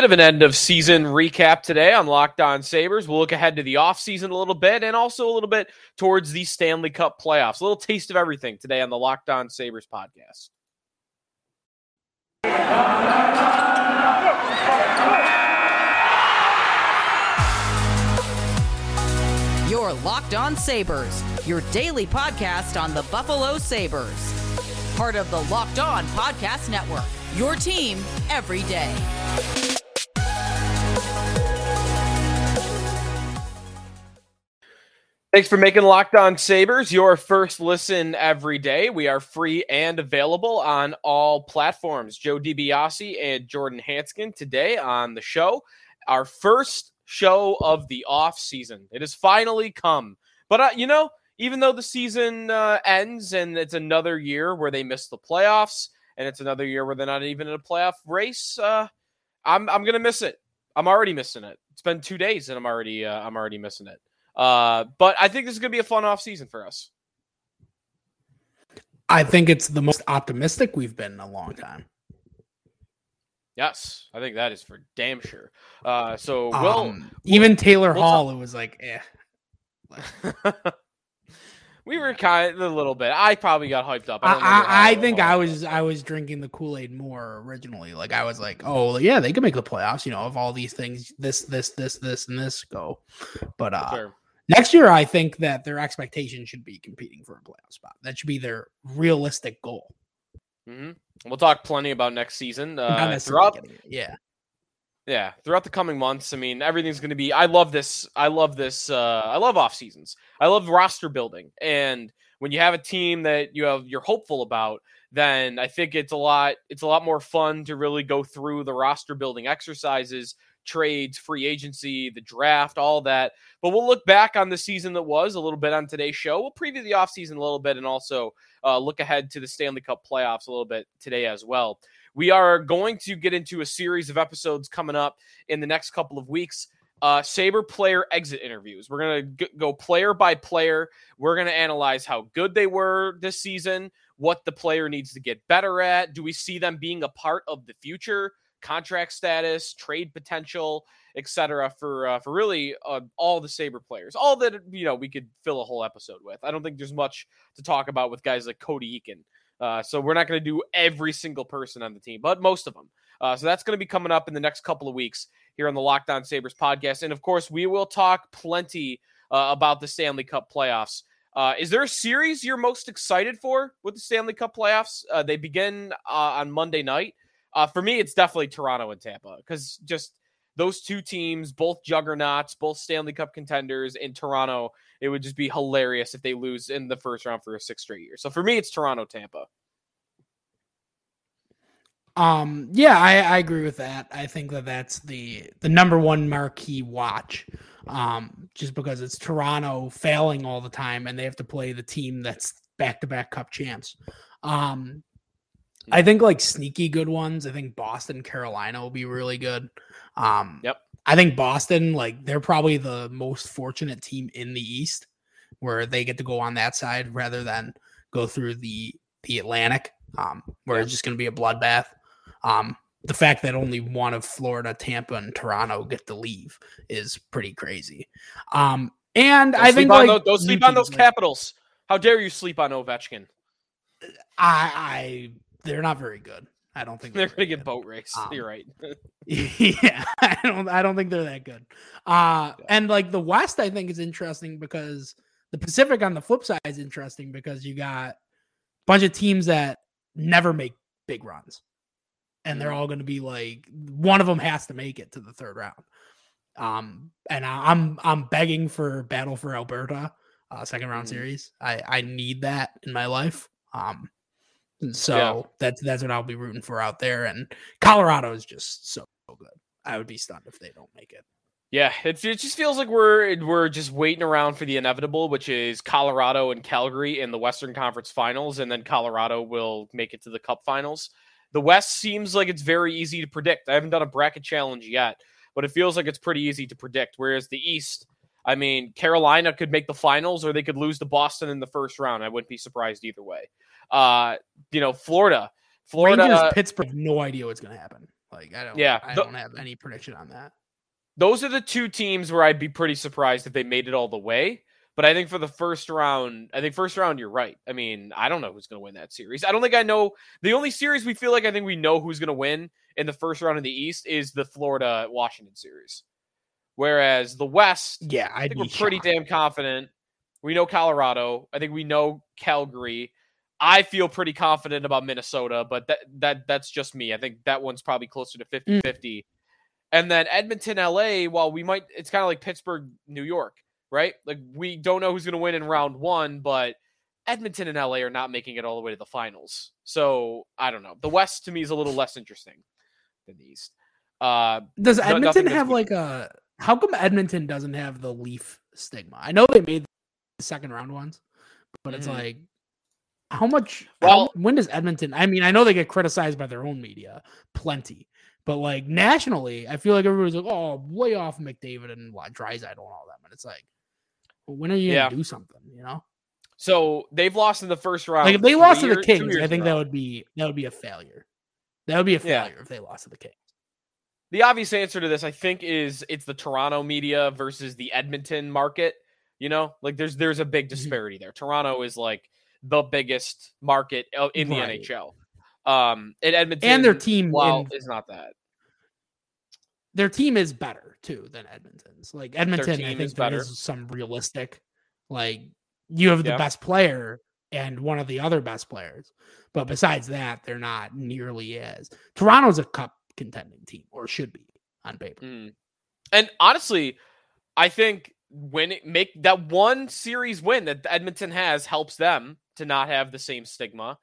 Bit of an end of season recap today on Locked On Sabres. We'll look ahead to the offseason a little bit and also a little bit towards the Stanley Cup playoffs. A little taste of everything today on the Locked On Sabres podcast. Your Locked On Sabres, your daily podcast on the Buffalo Sabres. Part of the Locked On Podcast Network, your team every day. Thanks for making Locked On Sabres your first listen every day. We are free and available on all platforms. Joe DiBiase and Jordan Hanskin today on the show. Our first show of the off season. It has finally come. But uh, you know, even though the season uh, ends and it's another year where they miss the playoffs and it's another year where they're not even in a playoff race, uh, I'm I'm gonna miss it. I'm already missing it. It's been two days and I'm already uh, I'm already missing it. Uh, but I think this is going to be a fun off season for us. I think it's the most optimistic we've been in a long time. Yes, I think that is for damn sure. Uh, so we'll, um, even Taylor we'll Hall, talk- it was like, eh. we were kind of a little bit. I probably got hyped up. I, I, I think I was I was drinking the Kool Aid more originally. Like I was like, oh yeah, they could make the playoffs. You know, if all these things, this, this, this, this, and this go. But uh, sure. Next year, I think that their expectation should be competing for a playoff spot. That should be their realistic goal. Mm-hmm. We'll talk plenty about next season. Uh, throughout, yeah, yeah, throughout the coming months. I mean, everything's going to be. I love this. I love this. Uh, I love off seasons. I love roster building, and when you have a team that you have you're hopeful about, then I think it's a lot. It's a lot more fun to really go through the roster building exercises trades, free agency, the draft, all that. But we'll look back on the season that was a little bit on today's show. We'll preview the offseason a little bit and also uh, look ahead to the Stanley Cup playoffs a little bit today as well. We are going to get into a series of episodes coming up in the next couple of weeks. Uh, Sabre player exit interviews. We're going to go player by player. We're going to analyze how good they were this season, what the player needs to get better at. Do we see them being a part of the future? Contract status, trade potential, etc. For uh, for really uh, all the Sabre players, all that you know we could fill a whole episode with. I don't think there's much to talk about with guys like Cody Eakin. Uh, so we're not going to do every single person on the team, but most of them. Uh, so that's going to be coming up in the next couple of weeks here on the Locked On Sabres podcast, and of course we will talk plenty uh, about the Stanley Cup playoffs. Uh, is there a series you're most excited for with the Stanley Cup playoffs? Uh, they begin uh, on Monday night. Uh, for me, it's definitely Toronto and Tampa because just those two teams, both juggernauts, both Stanley Cup contenders in Toronto, it would just be hilarious if they lose in the first round for a six straight year. So for me, it's Toronto, Tampa. Um, yeah, I, I agree with that. I think that that's the the number one marquee watch. Um, just because it's Toronto failing all the time and they have to play the team that's back to back cup champs. Um, I think like sneaky good ones. I think Boston, Carolina will be really good. Um, yep. I think Boston, like they're probably the most fortunate team in the East, where they get to go on that side rather than go through the the Atlantic, um, where it's just going to be a bloodbath. Um, the fact that only one of Florida, Tampa, and Toronto get to leave is pretty crazy. Um, and don't I think like, those, don't sleep on those Capitals. How dare you sleep on Ovechkin? I, I they're not very good. I don't think they're, they're going to get boat race. Um, You're right. yeah, I don't. I don't think they're that good. Uh, yeah. and like the West, I think is interesting because the Pacific on the flip side is interesting because you got a bunch of teams that never make big runs, and they're mm-hmm. all going to be like one of them has to make it to the third round. Um, and I, I'm I'm begging for battle for Alberta, uh, second round mm-hmm. series. I I need that in my life. Um, so yeah. that's that's what I'll be rooting for out there. And Colorado is just so good. I would be stunned if they don't make it. Yeah, it, it just feels like we're we're just waiting around for the inevitable, which is Colorado and Calgary in the Western Conference Finals, and then Colorado will make it to the Cup Finals. The West seems like it's very easy to predict. I haven't done a bracket challenge yet, but it feels like it's pretty easy to predict. Whereas the East, I mean, Carolina could make the finals, or they could lose to Boston in the first round. I wouldn't be surprised either way. Uh, you know, Florida, Florida, Rangers, Pittsburgh, no idea what's going to happen. Like I don't. Yeah, I the- don't have any prediction on that. Those are the two teams where I'd be pretty surprised if they made it all the way. But I think for the first round, I think first round, you're right. I mean, I don't know who's going to win that series. I don't think I know. The only series we feel like I think we know who's going to win in the first round of the East is the Florida Washington series. Whereas the West, Yeah, I think be we're pretty shocked. damn confident. We know Colorado. I think we know Calgary. I feel pretty confident about Minnesota, but that that that's just me. I think that one's probably closer to 50-50. And then Edmonton, LA, while we might it's kind of like Pittsburgh, New York, right? Like we don't know who's going to win in round 1, but Edmonton and LA are not making it all the way to the finals. So, I don't know. The West to me is a little less interesting than the East. Uh Does No- Edmonton have good. like a? How come Edmonton doesn't have the Leaf stigma? I know they made the second round ones, but it's Mhm. like, how much? Well- how, when does Edmonton? I mean, I know they get criticized by their own media, plenty, but like nationally, I feel like everybody's like, oh, way off McDavid and what Draisaitl and all that." But it's like, when are you gonna do something? You know, so they've lost in the first round. like if they lost to the Kings, I think that would be that would be a failure. That would be a Yeah. failure if they lost to the Kings. the obvious answer to this, I think, is it's the Toronto media versus the Edmonton market. You know, like there's there's a big Mhm. disparity there. Toronto is like the biggest market uh, in the Right. NHL. Um, and Edmonton And their team well, in- is not that. their team is better too than Edmonton's. Like Edmonton, I think there better. is some realistic. Like you have the Yeah. best player and one of the other best players, but besides that, they're not nearly as. Toronto's a cup contending team, or should be on paper. Mm. And honestly, I think when make that one series win that Edmonton has helps them to not have the same stigma.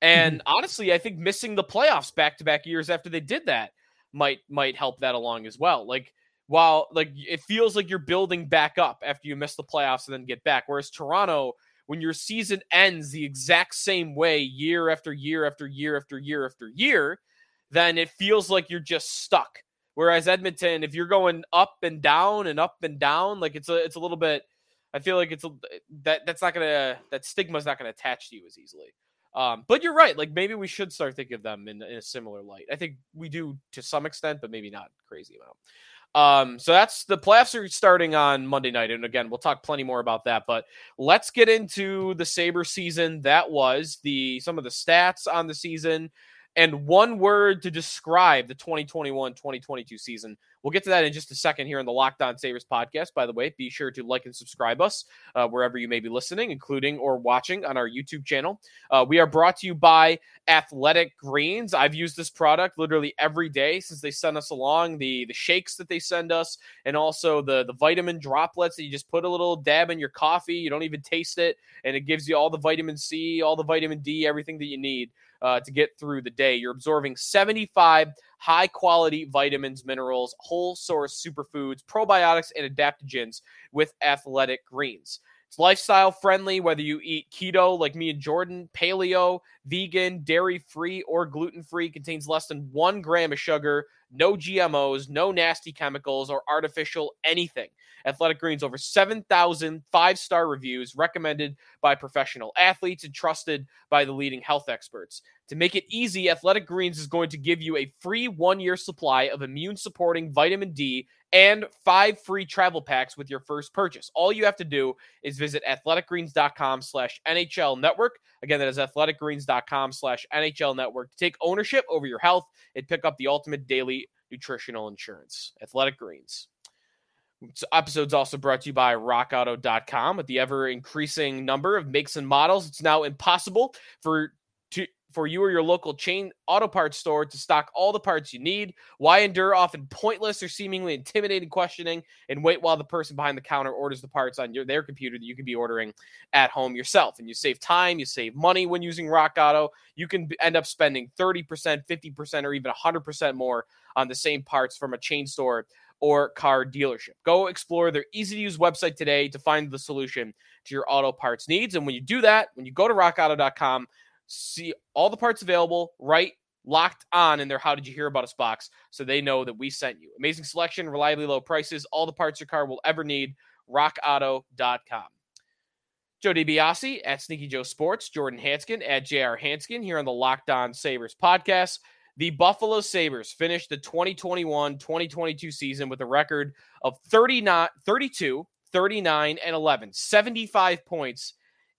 And Mm-hmm. honestly, I think missing the playoffs back to back years after they did that might might help that along as well. Like while like it feels like you're building back up after you miss the playoffs and then get back. Whereas Toronto, when your season ends the exact same way year after year after year after year after year, then it feels like you're just stuck. Whereas Edmonton, if you're going up and down and up and down, like it's a it's a little bit. I feel like it's a that that's not gonna that stigma's not gonna attach to you as easily. Um, but you're right. Like maybe we should start thinking of them in, in a similar light. I think we do to some extent, but maybe not crazy amount. Um, so that's the playoffs are starting on Monday night, and again, we'll talk plenty more about that. But let's get into the Saber season. That was the some of the stats on the season, and one word to describe the 2021-2022 season. We'll get to that in just a second here in the Locked On Sabres podcast. By the way, be sure to like and subscribe us uh, wherever you may be listening, including or watching on our YouTube channel. Uh, we are brought to you by Athletic Greens. I've used this product literally every day since they sent us along the the shakes that they send us, and also the the vitamin droplets that you just put a little dab in your coffee. You don't even taste it, and it gives you all the vitamin C, all the vitamin D, everything that you need uh, to get through the day. You're absorbing 75 high quality vitamins, minerals, whole source superfoods, probiotics, and adaptogens with Athletic Greens. It's lifestyle friendly, whether you eat keto like me and Jordan, paleo, vegan, dairy free, or gluten free, contains less than one gram of sugar, no GMOs, no nasty chemicals, or artificial anything. Athletic Greens, over 7,000 five star reviews, recommended by professional athletes and trusted by the leading health experts. To make it easy, Athletic Greens is going to give you a free one year supply of immune supporting vitamin D and five free travel packs with your first purchase. All you have to do is visit athleticgreens.com slash NHL network. Again, that is athleticgreens.com slash NHL network to take ownership over your health and pick up the ultimate daily nutritional insurance. Athletic Greens. This episode's also brought to you by rockauto.com. With the ever increasing number of makes and models, it's now impossible for for you or your local chain auto parts store to stock all the parts you need. Why endure often pointless or seemingly intimidating questioning and wait while the person behind the counter orders the parts on your their computer that you could be ordering at home yourself? And you save time, you save money when using Rock Auto. You can end up spending 30%, 50%, or even 100% more on the same parts from a chain store or car dealership. Go explore their easy to use website today to find the solution to your auto parts needs. And when you do that, when you go to rockauto.com, see all the parts available right locked on in their how did you hear about us box so they know that we sent you. Amazing selection reliably low prices all the parts your car will ever need rockauto.com joe DiBiase at sneaky joe sports jordan hanskin at jr hanskin here on the locked on sabres podcast. The Buffalo Sabres finished the 2021 2022 season with a record of 39, 32, 39, and 11, 75 points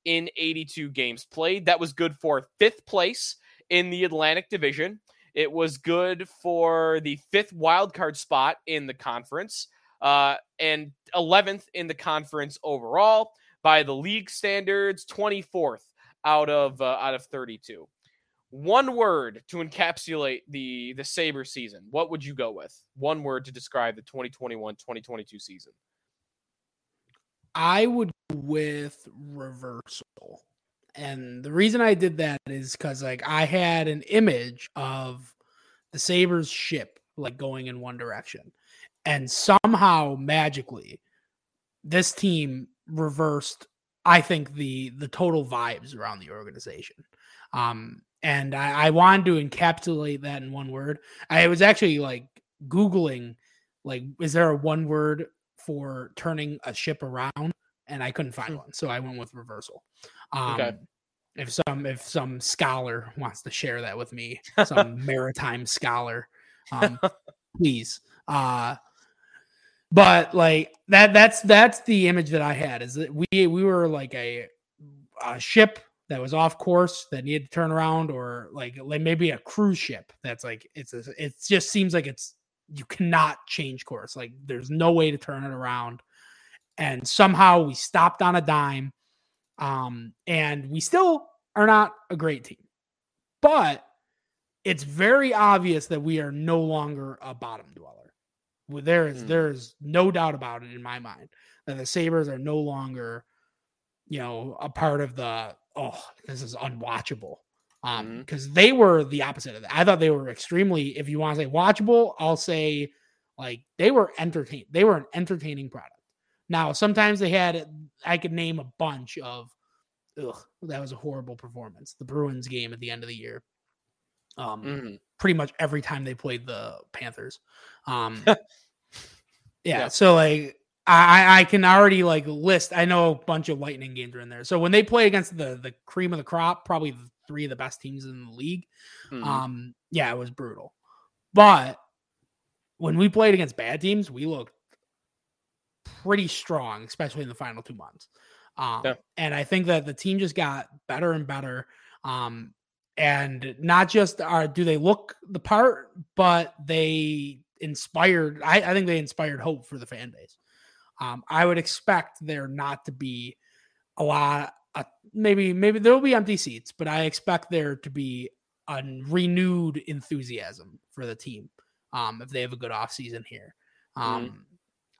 in 82 games played. That was good for fifth place in the Atlantic Division. It was good for the fifth wildcard spot in the conference uh, and 11th in the conference overall by the league standards, 24th out of uh, out of 32. One word to encapsulate the the Saber season. What would you go with? One word to describe the 2021-2022 season. I would with reversal. And the reason I did that is because like I had an image of the Sabres ship like going in one direction. And somehow magically this team reversed, I think, the the total vibes around the organization. Um, and I, I wanted to encapsulate that in one word. I was actually like Googling, like, is there a one word for turning a ship around? And I couldn't find hmm. one. So I went with reversal. Um, okay. If some if some scholar wants to share that with me, some maritime scholar, um, please. Uh, but like that that's that's the image that I had is that we we were like a, a ship that was off course that needed to turn around or like like maybe a cruise ship that's like it's a, it just seems like it's you cannot change course like there's no way to turn it around and somehow we stopped on a dime um and we still are not a great team but it's very obvious that we are no longer a bottom dweller there is mm. there is no doubt about it in my mind that the Sabres are no longer, you know, a part of the oh, this is unwatchable. Um, because mm. they were the opposite of that. I thought they were extremely, if you want to say watchable, I'll say like they were entertained. They were an entertaining product. Now, sometimes they had I could name a bunch of ugh, that was a horrible performance. The Bruins game at the end of the year. Um, mm pretty much every time they played the Panthers. Um, yeah, yeah, so like I I can already like list. I know a bunch of Lightning games are in there. So when they play against the the cream of the crop, probably the three of the best teams in the league. Mm-hmm. Um, yeah, it was brutal. But when we played against bad teams, we looked pretty strong, especially in the final two months. Um, yeah. And I think that the team just got better and better. Um, and not just are do they look the part, but they inspired. I, I think they inspired hope for the fan base. Um, I would expect there not to be a lot. Uh, maybe maybe there will be empty seats, but I expect there to be a renewed enthusiasm for the team um, if they have a good off season here. Um, mm.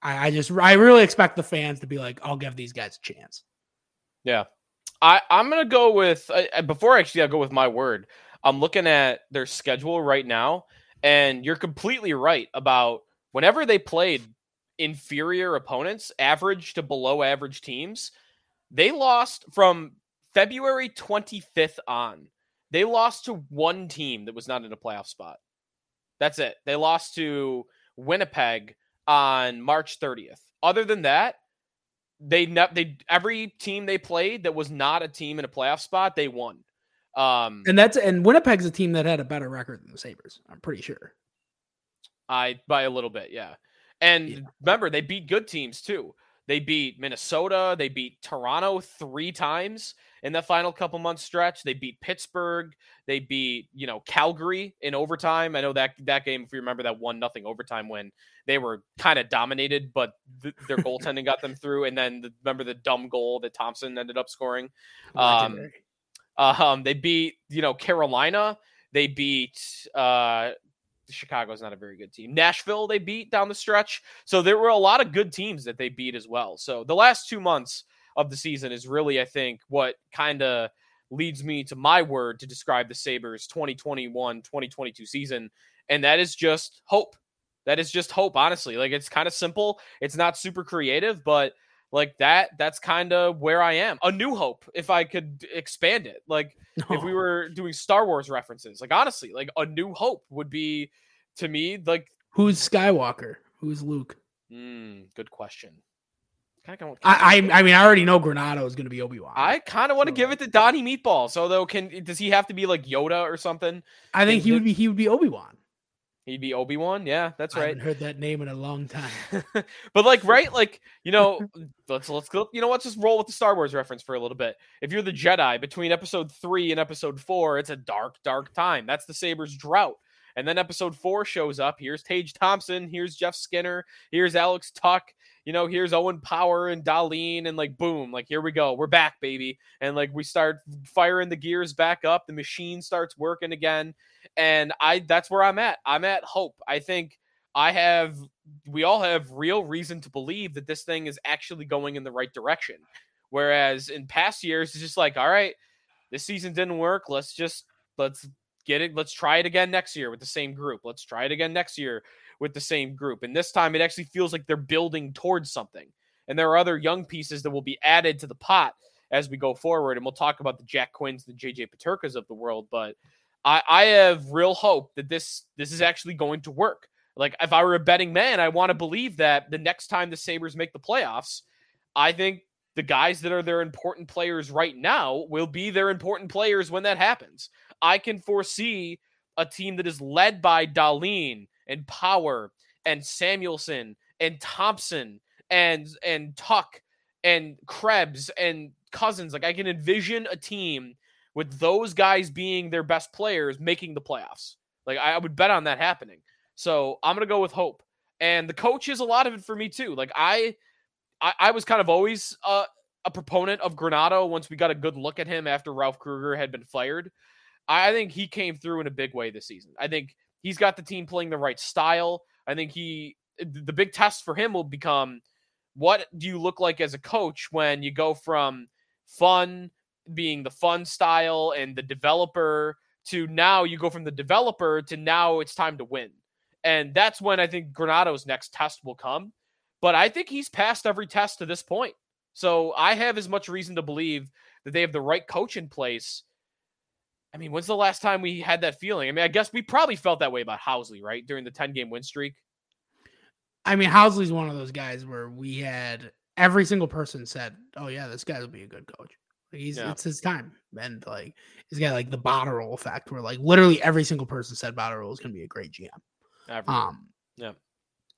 I, I just I really expect the fans to be like, I'll give these guys a chance. Yeah, I I'm gonna go with uh, before actually I go with my word. I'm looking at their schedule right now, and you're completely right about whenever they played inferior opponents, average to below average teams, they lost from February 25th on. They lost to one team that was not in a playoff spot. That's it. They lost to Winnipeg on March 30th. Other than that, they ne- they every team they played that was not a team in a playoff spot, they won. Um, and that's and Winnipeg's a team that had a better record than the Sabres. I'm pretty sure. I by a little bit, yeah. And yeah. remember, they beat good teams too. They beat Minnesota. They beat Toronto three times in the final couple months stretch. They beat Pittsburgh. They beat you know Calgary in overtime. I know that that game, if you remember that one nothing overtime win, they were kind of dominated, but th- their goaltending got them through. And then the, remember the dumb goal that Thompson ended up scoring. Um, um, they beat you know Carolina. They beat uh, Chicago's not a very good team. Nashville they beat down the stretch. So there were a lot of good teams that they beat as well. So the last two months of the season is really, I think, what kind of leads me to my word to describe the Sabres 2021 2022 season. And that is just hope. That is just hope, honestly. Like it's kind of simple. It's not super creative, but like that, that's kind of where I am. A new hope, if I could expand it. Like no. if we were doing Star Wars references, like honestly, like a new hope would be to me like who's Skywalker? Who's Luke? Mm, good question. Kind of I, I, I mean, I already know Granato is going to be Obi Wan. I kind of want to give it to Donnie Meatball. So though, can does he have to be like Yoda or something? I think he would be he would be Obi Wan. He'd be Obi Wan. Yeah, that's right. I haven't heard that name in a long time. but like, right? Like, you know, let's let's go. You know, let's just roll with the Star Wars reference for a little bit. If you're the Jedi between Episode three and Episode four, it's a dark, dark time. That's the Sabers' drought. And then Episode four shows up. Here's Tage Thompson. Here's Jeff Skinner. Here's Alex Tuch you know, here's Owen Power and Dahlin, and like boom, like here we go, we're back, baby, and like we start firing the gears back up, the machine starts working again, and I that's where I'm at. I'm at hope. I think I have, we all have real reason to believe that this thing is actually going in the right direction. Whereas in past years, it's just like, all right, this season didn't work. Let's just let's get it. Let's try it again next year with the same group. Let's try it again next year with the same group. And this time it actually feels like they're building towards something. And there are other young pieces that will be added to the pot as we go forward. And we'll talk about the Jack Quinns, the JJ Peterkas of the world. But I, I have real hope that this this is actually going to work. Like if I were a betting man, I want to believe that the next time the Sabres make the playoffs, I think the guys that are their important players right now will be their important players when that happens. I can foresee a team that is led by Dahlin and Power and Samuelsson and Thompson and and Tuch and Krebs and Cozens. Like I can envision a team with those guys being their best players making the playoffs. Like I would bet on that happening. So I'm gonna go with hope. And the coach is a lot of it for me too. Like I I, I was kind of always uh, a proponent of Granato once we got a good look at him after Ralph Krueger had been fired. I think he came through in a big way this season. I think he's got the team playing the right style. I think he the big test for him will become what do you look like as a coach when you go from fun being the fun style and the developer to now you go from the developer to now it's time to win. And that's when I think Granato's next test will come. But I think he's passed every test to this point. So I have as much reason to believe that they have the right coach in place I mean, when's the last time we had that feeling? I mean, I guess we probably felt that way about Housley, right? During the 10 game win streak. I mean, Housley's one of those guys where we had every single person said, Oh, yeah, this guy will be a good coach. Like he's yeah. it's his time. And like he's got like the Botterill effect where like literally every single person said Botterill is gonna be a great GM. Everyone. Um yeah.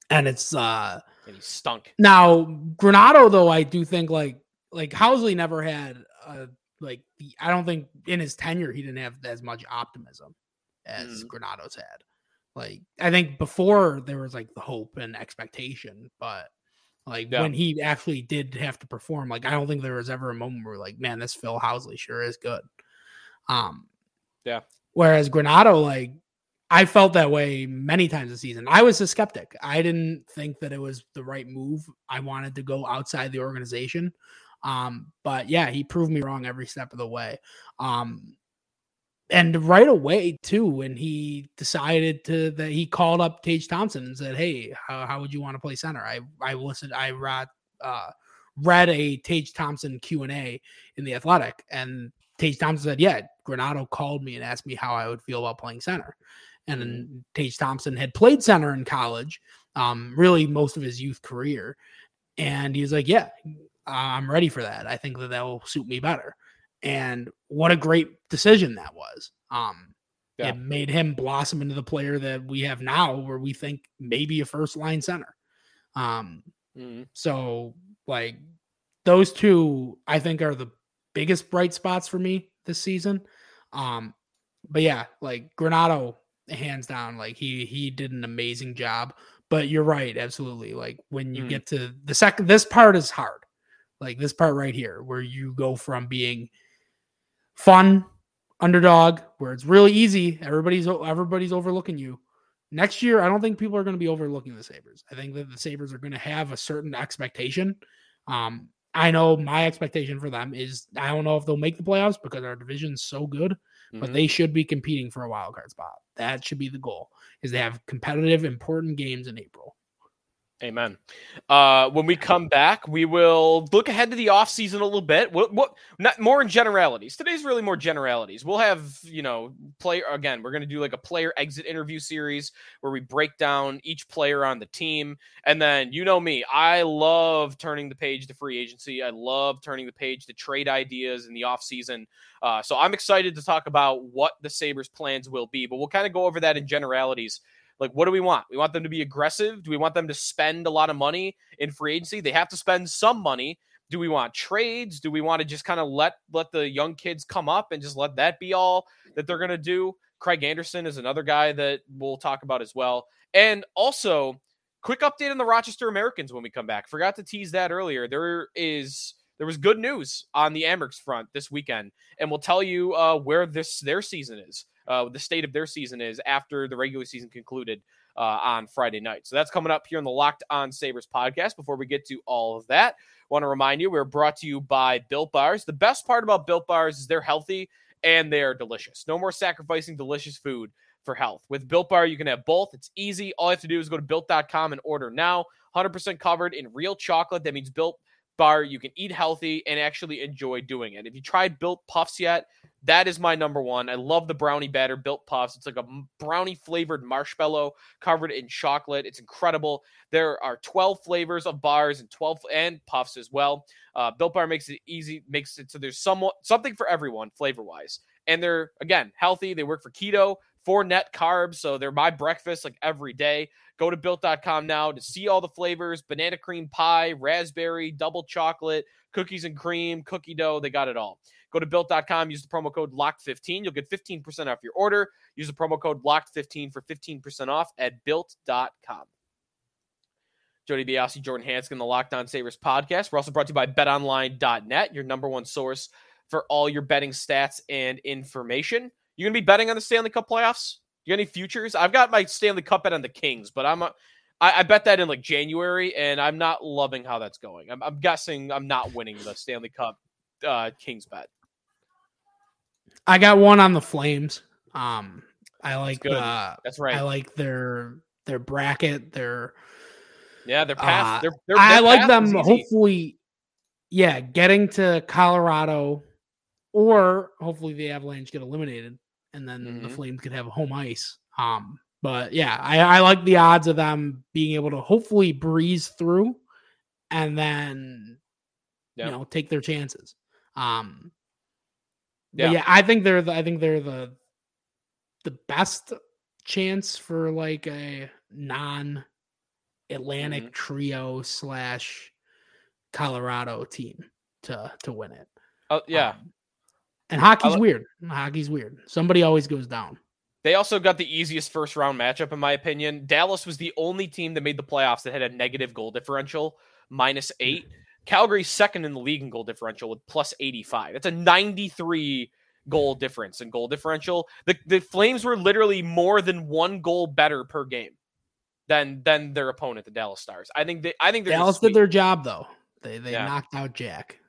And it's uh and he stunk. Now, Granato though, I do think like like Housley never had a like the, I don't think in his tenure he didn't have as much optimism as mm. Granato's had. Like I think before there was like the hope and expectation, but like yeah. when he actually did have to perform, like I don't think there was ever a moment where like, man, this Phil Housley sure is good. Um yeah. Whereas Granato, like I felt that way many times this season. I was a skeptic. I didn't think that it was the right move. I wanted to go outside the organization. Um, but yeah, he proved me wrong every step of the way. Um, and right away too, when he decided to that he called up Tage Thompson and said, "Hey, how, how would you want to play center?" I I listened, I read uh, read a Tage Thompson Q and A in the Athletic, and Tage Thompson said, "Yeah, Granato called me and asked me how I would feel about playing center." And. Tage Thompson had played center in college, um, really most of his youth career, and he was like, "Yeah, I'm ready for that. I think that that will suit me better. And what a great decision that was. Um, yeah. It made him blossom into the player that we have now, where we think maybe a first line center. Um, mm-hmm. so like those two, I think are the biggest bright spots for me this season. Um, but yeah, like Granato, hands down, like he he did an amazing job. But you're right, absolutely. Like when you mm. get to the second, this part is hard like this part right here, where you go from being fun underdog, where it's really easy, everybody's everybody's overlooking you. Next year, I don't think people are going to be overlooking the Sabres. I think that the Sabres are going to have a certain expectation. Um, I know my expectation for them is I don't know if they'll make the playoffs because our division's so good, mm-hmm. but they should be competing for a wild card spot. That should be the goal. Is they have competitive, important games in April. Amen. Uh, when we come back, we will look ahead to the offseason a little bit. What, what, not more in generalities. Today's really more generalities. We'll have, you know, player again, we're going to do like a player exit interview series where we break down each player on the team. And then, you know me, I love turning the page to free agency. I love turning the page to trade ideas in the offseason. Uh, so I'm excited to talk about what the Sabres plans will be, but we'll kind of go over that in generalities like, what do we want? We want them to be aggressive. Do we want them to spend a lot of money in free agency? They have to spend some money. Do we want trades? Do we want to just kind of let let the young kids come up and just let that be all that they're going to do? Craig Anderson is another guy that we'll talk about as well. And also, quick update on the Rochester Americans when we come back. Forgot to tease that earlier. There is there was good news on the Amerks front this weekend, and we'll tell you uh, where this their season is uh, the state of their season is after the regular season concluded uh, on Friday night. So that's coming up here on the Locked On Sabres podcast. Before we get to all of that, want to remind you we're brought to you by Built Bars. The best part about Built Bars is they're healthy and they are delicious. No more sacrificing delicious food for health. With Built Bar, you can have both. It's easy. All you have to do is go to built.com and order now. 100% covered in real chocolate. That means Built bar. You can eat healthy and actually enjoy doing it. If you tried Built Puffs yet, that is my number one. I love the brownie batter Built Puffs. It's like a brownie flavored marshmallow covered in chocolate. It's incredible. There are 12 flavors of bars and 12 and puffs as well. Uh, Built Bar makes it easy, makes it so there's somewhat something for everyone flavor wise. And they're again healthy. They work for keto, four net carbs, so they're my breakfast like every day. Go to built.com now to see all the flavors banana cream pie, raspberry, double chocolate, cookies and cream, cookie dough. They got it all. Go to built.com, use the promo code LOCKED15. You'll get 15% off your order. Use the promo code LOCKED15 for 15% off at built.com. Joe DiBiase, Jordan Hanskin, the Locked On Sabres podcast. We're also brought to you by betonline.net, your number one source for all your betting stats and information. You're going to be betting on the Stanley Cup playoffs? You got any futures? I've got my Stanley Cup bet on the Kings, but I'm I bet that in like January, and I'm not loving how that's going. I'm, I'm guessing I'm not winning the Stanley Cup uh, Kings bet. I got one on the Flames. Um, I like That's, uh, That's right. I like their their bracket. Their yeah, their path. uh, their, their, I their like them. Hopefully, yeah, getting to Colorado, or hopefully the Avalanche get eliminated, and then the Mhm. Flames could have home ice. Um, but yeah, I, I like the odds of them being able to hopefully breeze through, and then Yep. you know take their chances. Um, Yeah. yeah. yeah, I think they're the, I think they're the the best chance for like a non Atlantic Mhm. trio slash Colorado team to to win it. Oh, yeah. Um, and hockey's weird. Hockey's weird. Somebody always goes down. They also got the easiest first round matchup, in my opinion. Dallas was the only team that made the playoffs that had a negative goal differential, minus eight. Calgary's second in the league in goal differential with plus 85. That's a 93 goal difference in goal differential. The, the Flames were literally more than one goal better per game than than their opponent, the Dallas Stars. I think they I think they're Dallas did their job though. They they Yeah. knocked out Jack.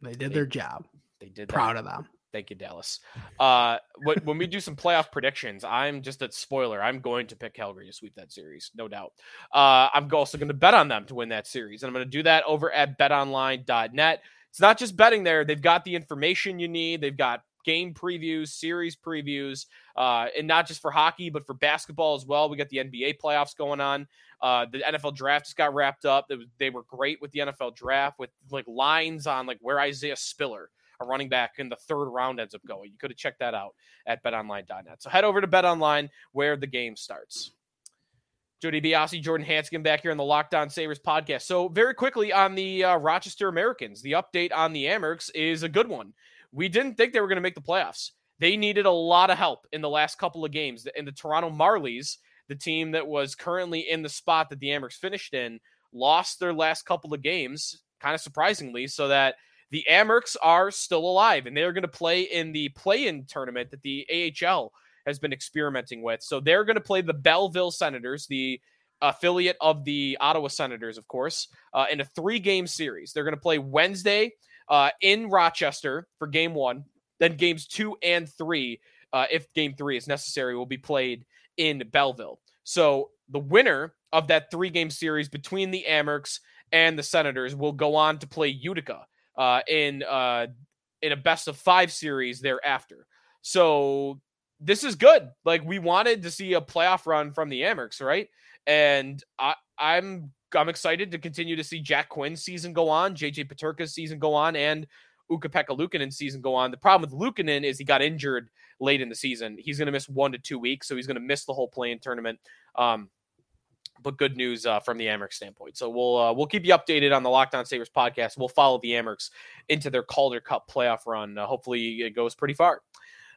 They did They- their job. they did that. Proud of them. Thank you, Dallas. Uh, when, we do some playoff predictions, I'm just a spoiler. I'm going to pick Calgary to sweep that series, no doubt. Uh, I'm also going to bet on them to win that series, and I'm going to do that over at betonline.net. It's not just betting there; they've got the information you need. They've got game previews, series previews, uh, and not just for hockey, but for basketball as well. We got the NBA playoffs going on. Uh, the NFL draft just got wrapped up. They were great with the NFL draft with like lines on like where Isaiah Spiller a running back in the third round ends up going. You could have checked that out at betonline.net. So head over to betonline where the game starts. Joe DiBiase, Jordan Hanskin back here on the Locked On Sabres podcast. So, very quickly on the uh, Rochester Americans, the update on the Amerks is a good one. We didn't think they were going to make the playoffs. They needed a lot of help in the last couple of games. And the Toronto Marlies, the team that was currently in the spot that the Amerks finished in, lost their last couple of games, kind of surprisingly, so that the Amerks are still alive and they're going to play in the play-in tournament that the AHL has been experimenting with. So they're going to play the Belleville Senators, the affiliate of the Ottawa Senators, of course, uh, in a three-game series. They're going to play Wednesday uh, in Rochester for Game One, then Games Two and Three, uh, if Game Three is necessary, will be played in Belleville. So the winner of that three game series between the Amerks and the Senators will go on to play Utica uh, in uh, in a best of five series thereafter. So this is good. Like we wanted to see a playoff run from the Amerks, right? And I, I'm I'm excited to continue to see Jack Quinn's season go on, JJ Peterka's season go on, and Ukko-Pekka Luukkonen season go on. The problem with Luukkonen is he got injured late in the season. He's going to miss one to two weeks, so he's going to miss the whole play-in tournament. Um, but good news uh, from the Amerks standpoint. So we'll uh, we'll keep you updated on the Locked On Sabres podcast. We'll follow the Amerks into their Calder Cup playoff run. Uh, hopefully, it goes pretty far.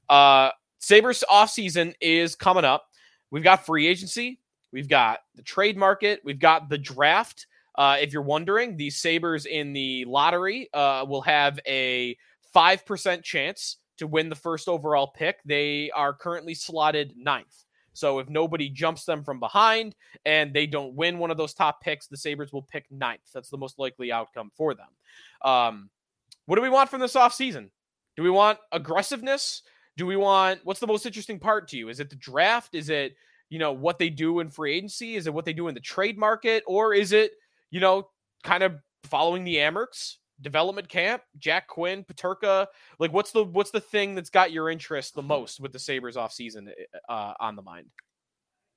Uh, Sabres offseason is coming up. We've got free agency. We've got the trade market. We've got the draft. Uh, if you're wondering, the Sabres in the lottery uh, will have a 5% chance to win the first overall pick. They are currently slotted ninth. So if nobody jumps them from behind and they don't win one of those top picks, the Sabres will pick ninth. That's the most likely outcome for them. Um, what do we want from this offseason? Do we want aggressiveness? Do we want what's the most interesting part to you? Is it the draft? Is it, you know, what they do in free agency? Is it what they do in the trade market? Or is it, you know, kind of following the Amerks, development camp, Jack Quinn, Peterka. Like, what's the what's the thing that's got your interest the most with the Sabres off season uh, on the mind?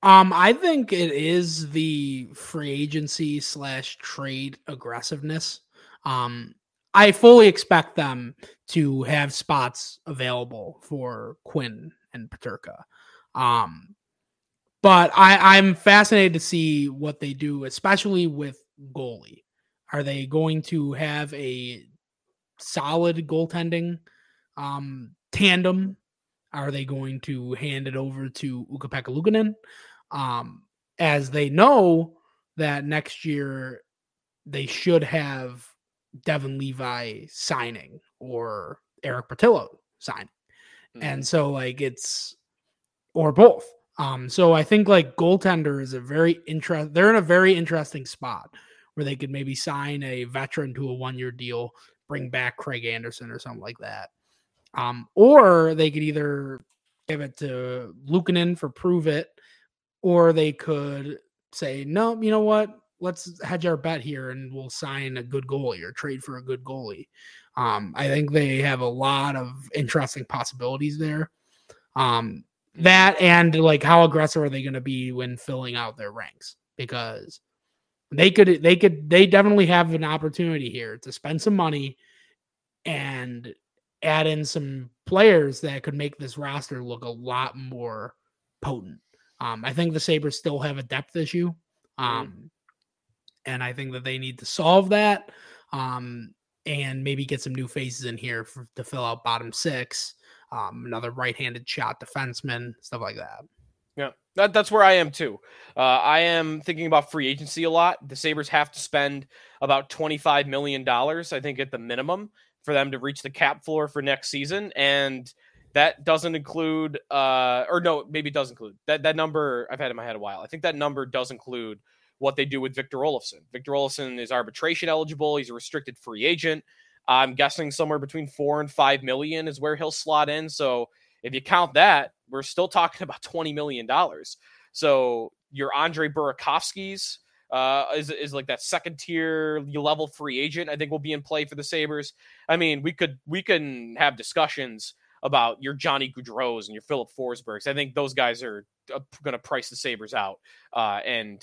Um, I think it is the free agency slash trade aggressiveness. Um, I fully expect them to have spots available for Quinn and Peterka. Um, but I, I'm fascinated to see what they do, especially with goalie. Are they going to have a solid goaltending um, tandem? Are they going to hand it over to Ukko-Pekka Um, as they know that next year they should have Devon Levi signing or Erik Portillo signing. Mm-hmm. And so like it's or both. Um, so I think like goaltender is a very interest. They're in a very interesting spot where they could maybe sign a veteran to a one year deal, bring back Craig Anderson or something like that. Um, or they could either give it to Luukkonen for prove it, or they could say, no, you know what? Let's hedge our bet here and we'll sign a good goalie or trade for a good goalie. Um, I think they have a lot of interesting possibilities there. Um, that and like how aggressive are they going to be when filling out their ranks? Because they could they could they definitely have an opportunity here to spend some money and add in some players that could make this roster look a lot more potent. Um, I think the Sabres still have a depth issue. Mm-hmm. Um, and I think that they need to solve that. Um, and maybe get some new faces in here for, to fill out bottom six. Um, another right-handed shot defenseman, stuff like that. Yeah, that, that's where I am too. Uh, I am thinking about free agency a lot. The Sabres have to spend about $25 million, I think, at the minimum for them to reach the cap floor for next season. And that doesn't include, uh, or no, maybe it does include that, that number I've had in my head a while. I think that number does include what they do with Victor Olofsson. Victor Olofsson is arbitration eligible. He's a restricted free agent. I'm guessing somewhere between four and five million is where he'll slot in. So if you count that, we're still talking about $20 million. So your Andre Burakovsky's uh, is, is like that second tier level free agent. I think will be in play for the Sabres. I mean, we could we can have discussions about your Johnny Gaudreau's and your Filip Forsbergs. I think those guys are uh, going to price the Sabres out, uh, and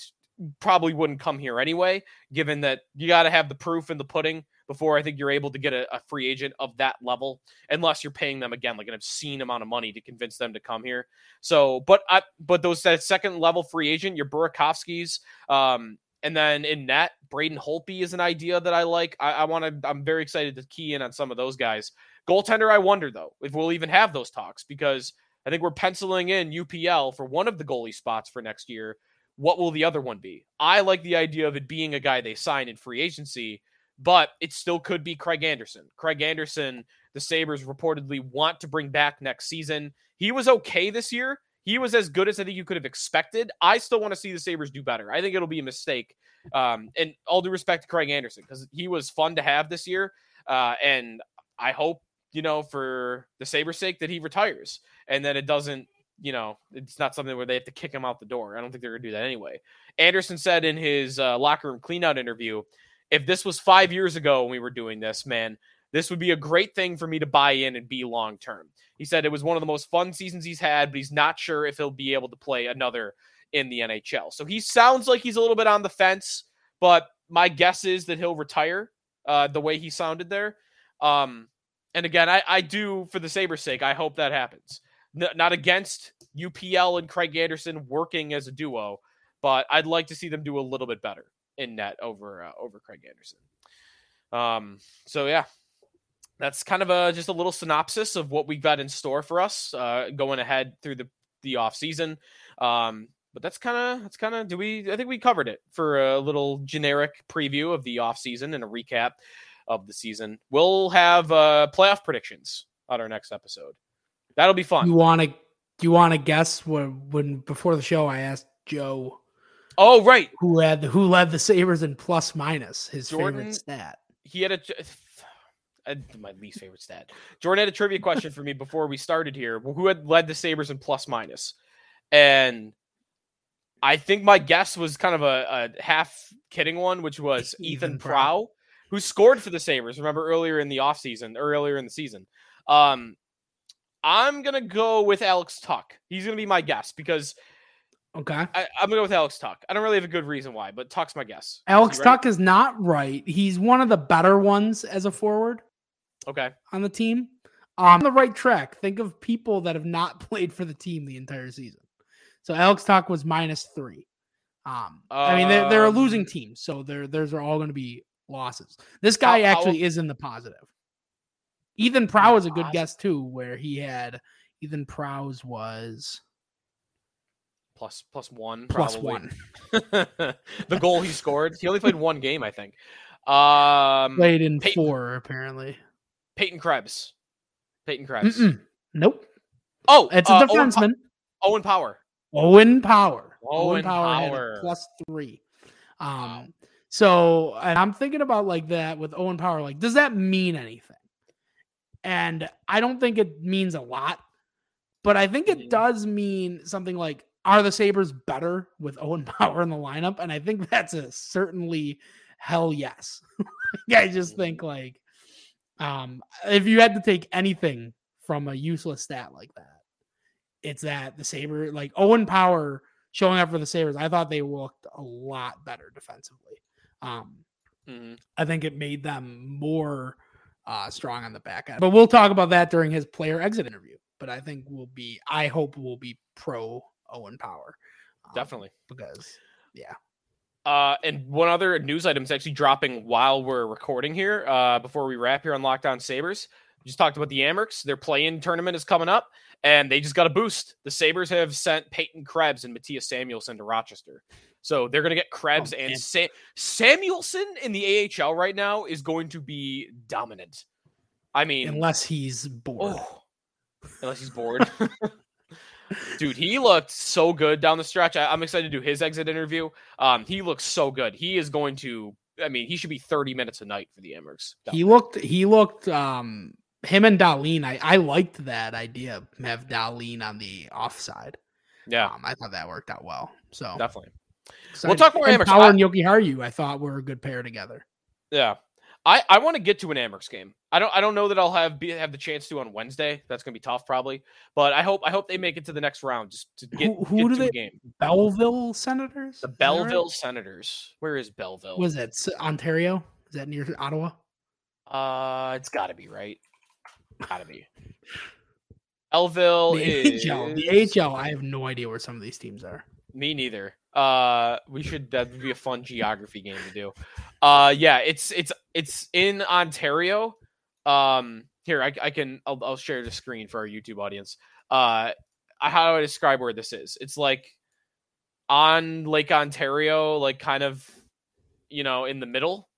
probably wouldn't come here anyway. Given that you got to have the proof in the pudding before I think you're able to get a, a, free agent of that level, unless you're paying them again like an obscene amount of money to convince them to come here. So, but I, but those that second level free agent, your Burakovsky's, um, and then in net, Braden Holtby is an idea that I like. I, I want to. I'm very excited to key in on some of those guys. Goaltender, I wonder though if we'll even have those talks because I think we're penciling in UPL for one of the goalie spots for next year. What will the other one be? I like the idea of it being a guy they sign in free agency but it still could be Craig Anderson. Craig Anderson, the Sabres reportedly want to bring back next season. He was okay this year. He was as good as I think you could have expected. I still want to see the Sabres do better. I think it'll be a mistake. Um, and all due respect to Craig Anderson, because he was fun to have this year. Uh, and I hope, you know, for the Sabres sake that he retires and that it doesn't you know, it's not something where they have to kick him out the door. I don't think they're going to do that anyway. Anderson said in his uh, locker room cleanout interview, if this was five years ago when we were doing this, man, this would be a great thing for me to buy in and be long term. He said it was one of the most fun seasons he's had, but he's not sure if he'll be able to play another in the NHL. So he sounds like he's a little bit on the fence, but my guess is that he'll retire uh, the way he sounded there. Um, and again, I, I do, for the Sabres' sake, I hope that happens. N- not against UPL and Craig Anderson working as a duo, but I'd like to see them do a little bit better in net over uh, over Craig Anderson. Um, so yeah, that's kind of a just a little synopsis of what we've got in store for us uh, going ahead through the the off season. Um, but that's kind of that's kind of do we I think we covered it for a little generic preview of the off season and a recap of the season. We'll have uh, playoff predictions on our next episode. That'll be fun. You want to? Do you want to guess when when before the show I asked Joe? Oh right, who had the, who led the Sabres in plus minus his Jordan, favorite stat. He had a my least favorite stat. Jordan had a trivia question for me before we started here. Who had led the Sabres in plus minus? And I think my guess was kind of a, a half kidding one, which was Ethan, Ethan Prow, who scored for the Sabres. Remember earlier in the offseason, earlier in the season. Um, I'm gonna go with Alex Tuch. He's gonna be my guess because okay, I, am gonna go with Alex Tuch. I don't really have a good reason why, but Tuch's my guess. Alex Tuch is not right. He's one of the better ones as a forward. Okay, on the team, um, on the right track. Think of people that have not played for the team the entire season. So Alex Tuch was minus three. Um, I mean they're, they're a losing um, team, so they're those are all going to be losses. This guy actually is in the positive. Ethan Prow is a good guess too, where he had Ethan Prow's was plus plus one plus one. the goal he scored. He only played one game, I think. Um, played in Peyton, four apparently. Peyton Krebs. Peyton Krebs. Mm-mm. Nope. Oh, it's a uh, defenseman. Owen, Power. Owen Power. Owen, Owen Power, Power. plus three. Um, wow. so and I'm thinking about like that with Owen Power. Like, does that mean anything? And I don't think it means a lot, but I think it mm-hmm. does mean something like are the Sabres better with Owen Power in the lineup? And I think that's a certainly hell yes. I just think like um if you had to take anything from a useless stat like that, it's that the Sabre like Owen Power showing up for the Sabres, I thought they looked a lot better defensively. Um mm-hmm. I think it made them more uh, strong on the back end. But we'll talk about that during his player exit interview. But I think we'll be, I hope we'll be pro Owen Power. Um, Definitely. Because, yeah. Uh, and one other news item is actually dropping while we're recording here. Uh, before we wrap here on Locked On Sabres, we just talked about the Amerks. Their play-in tournament is coming up, and they just got a boost. The Sabres have sent Peyton Krebs and Mattias Samuelsson to Rochester. So they're going to get Krebs oh, and Sa- Samuelsson in the AHL right now is going to be dominant. I mean, unless he's bored. Oh, unless he's bored. Dude, he looked so good down the stretch. I, am excited to do his exit interview. Um, he looks so good. He is going to. I mean, he should be 30 minutes a night for the Amerks. He looked. He looked. Um, him and Dahlin. I I liked that idea. Have Dahlin on the offside. Yeah, um, I thought that worked out well. So definitely. We'll talk more Amerks. Power and Yoki Haru, I thought were a good pair together. Yeah. I, I want to get to an Amerks game. I don't I don't know that I'll have be, have the chance to on Wednesday. That's gonna be tough probably. But I hope I hope they make it to the next round just to get, who, who get do to they, game. Belleville Senators? The Belleville right? Senators. Where is Belleville? Was it Ontario? Is that near Ottawa? Uh it's gotta be right. Gotta be. Elville the is AHL. The AHL, I have no idea where some of these teams are. Me neither. Uh, we should that would be a fun geography game to do. Uh, yeah, it's it's it's in Ontario. Um, here I, I can I'll, I'll share the screen for our YouTube audience. Uh, how do I describe where this is? It's like on Lake Ontario, like kind of you know in the middle,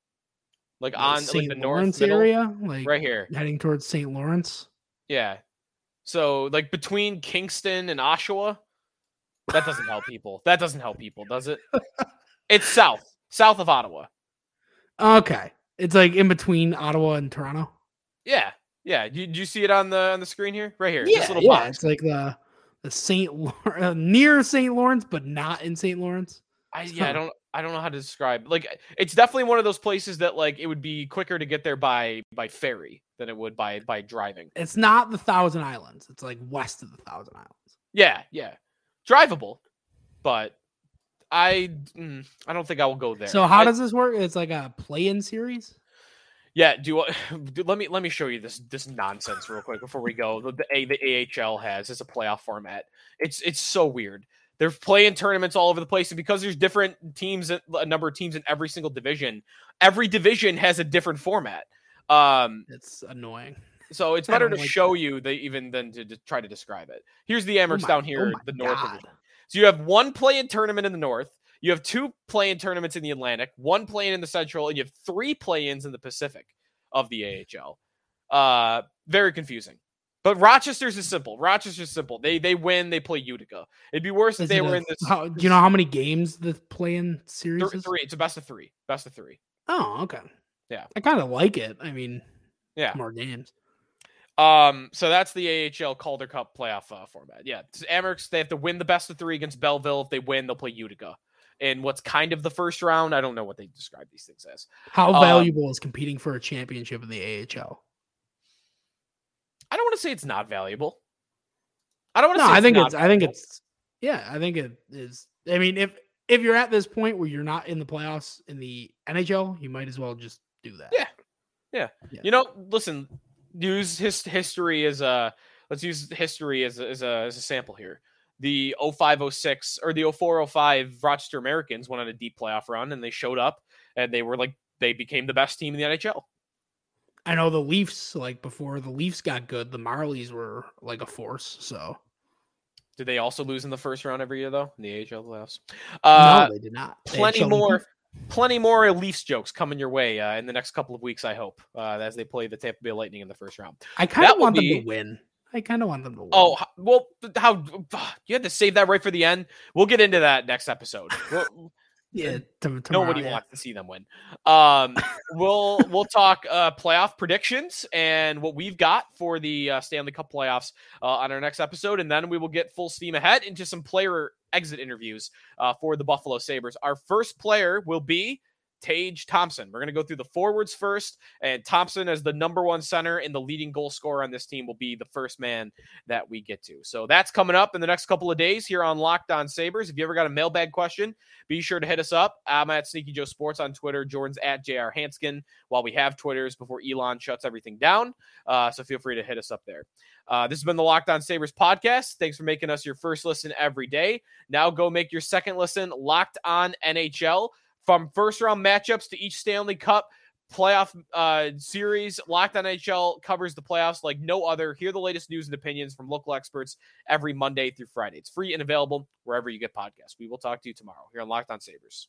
like on St. like the Lawrence north area, like right here, heading towards St. Lawrence. Yeah, so like between Kingston and Oshawa. That doesn't help people. That doesn't help people, does it? It's south, south of Ottawa. Okay, it's like in between Ottawa and Toronto. Yeah, yeah. Do you see it on the on the screen here? Right here. Yeah, yeah. Box. It's like the the Saint uh, near Saint Lawrence, but not in Saint Lawrence. I yeah, I don't I don't know how to describe. Like it's definitely one of those places that like it would be quicker to get there by by ferry than it would by by driving. It's not the Thousand Islands. It's like west of the Thousand Islands. Yeah, yeah, drivable, but I mm, I don't think I will go there. So how I, does this work? It's like a play-in series. Yeah, do, do let me let me show you this this nonsense real quick before we go. The, the A the AHL has it's a playoff format. It's it's so weird. They're playing tournaments all over the place, and because there's different teams, a number of teams in every single division, every division has a different format. Um, it's annoying. So it's better to like show that. you the even than to, try to describe it. Here's the Amherst oh down here, oh the North God. Division. So you have one play-in tournament in the North, you have two play-in tournaments in the Atlantic, one play-in in the Central, and you have three play-ins in the Pacific of the AHL. Uh, very confusing. But Rochester's is simple. Rochester's simple. They they win. They play Utica. It'd be worse is if they were a, in this. How, do you know how many games the play-in series th- Three. It's a best of three. Best of three. Oh, okay. Yeah, I kind of like it. I mean, yeah, more games. Um, so that's the AHL Calder Cup playoff uh, format. Yeah, Amerks they have to win the best of three against Belleville. If they win, they'll play Utica. And what's kind of the first round, I don't know what they describe these things as. How um, valuable is competing for a championship in the AHL? I don't want to say it's not valuable. I don't want to. No, I think it's. I think it's. Yeah, I think it is. I mean, if if you're at this point where you're not in the playoffs in the NHL, you might as well just do that. Yeah, yeah. yeah. You know, listen. Use his history as a. Let's use history as a, as a as a sample here. The 0506 or the 0405 Rochester Americans went on a deep playoff run and they showed up and they were like they became the best team in the NHL. I know the Leafs, like before the Leafs got good, the Marlies were like a force. So, did they also lose in the first round every year though in the AHL playoffs? Uh, no, they did not. plenty more, plenty more Leafs jokes coming your way uh, in the next couple of weeks. I hope uh, as they play the Tampa Bay Lightning in the first round. I kind of want be... them to win. I kind of want them to win. Oh well, how you had to save that right for the end. We'll get into that next episode. Yeah, tomorrow, nobody yeah. wants to see them win. Um, we'll we'll talk uh, playoff predictions and what we've got for the uh, Stanley Cup playoffs uh, on our next episode, and then we will get full steam ahead into some player exit interviews uh, for the Buffalo Sabres. Our first player will be Tage Thompson. We're going to go through the forwards first, and Thompson, as the number one center and the leading goal scorer on this team, will be the first man that we get to. So that's coming up in the next couple of days here on Locked On Sabres. If you ever got a mailbag question, be sure to hit us up. I'm at Sneaky Joe Sports on Twitter. Jordan's at JR Hanskin while we have Twitters before Elon shuts everything down. Uh, so feel free to hit us up there. Uh, this has been the Locked On Sabres podcast. Thanks for making us your first listen every day. Now go make your second listen Locked On NHL. From first round matchups to each Stanley Cup playoff uh, series, Locked on NHL covers the playoffs like no other. Hear the latest news and opinions from local experts every Monday through Friday. It's free and available wherever you get podcasts. We will talk to you tomorrow here on Locked on Sabres.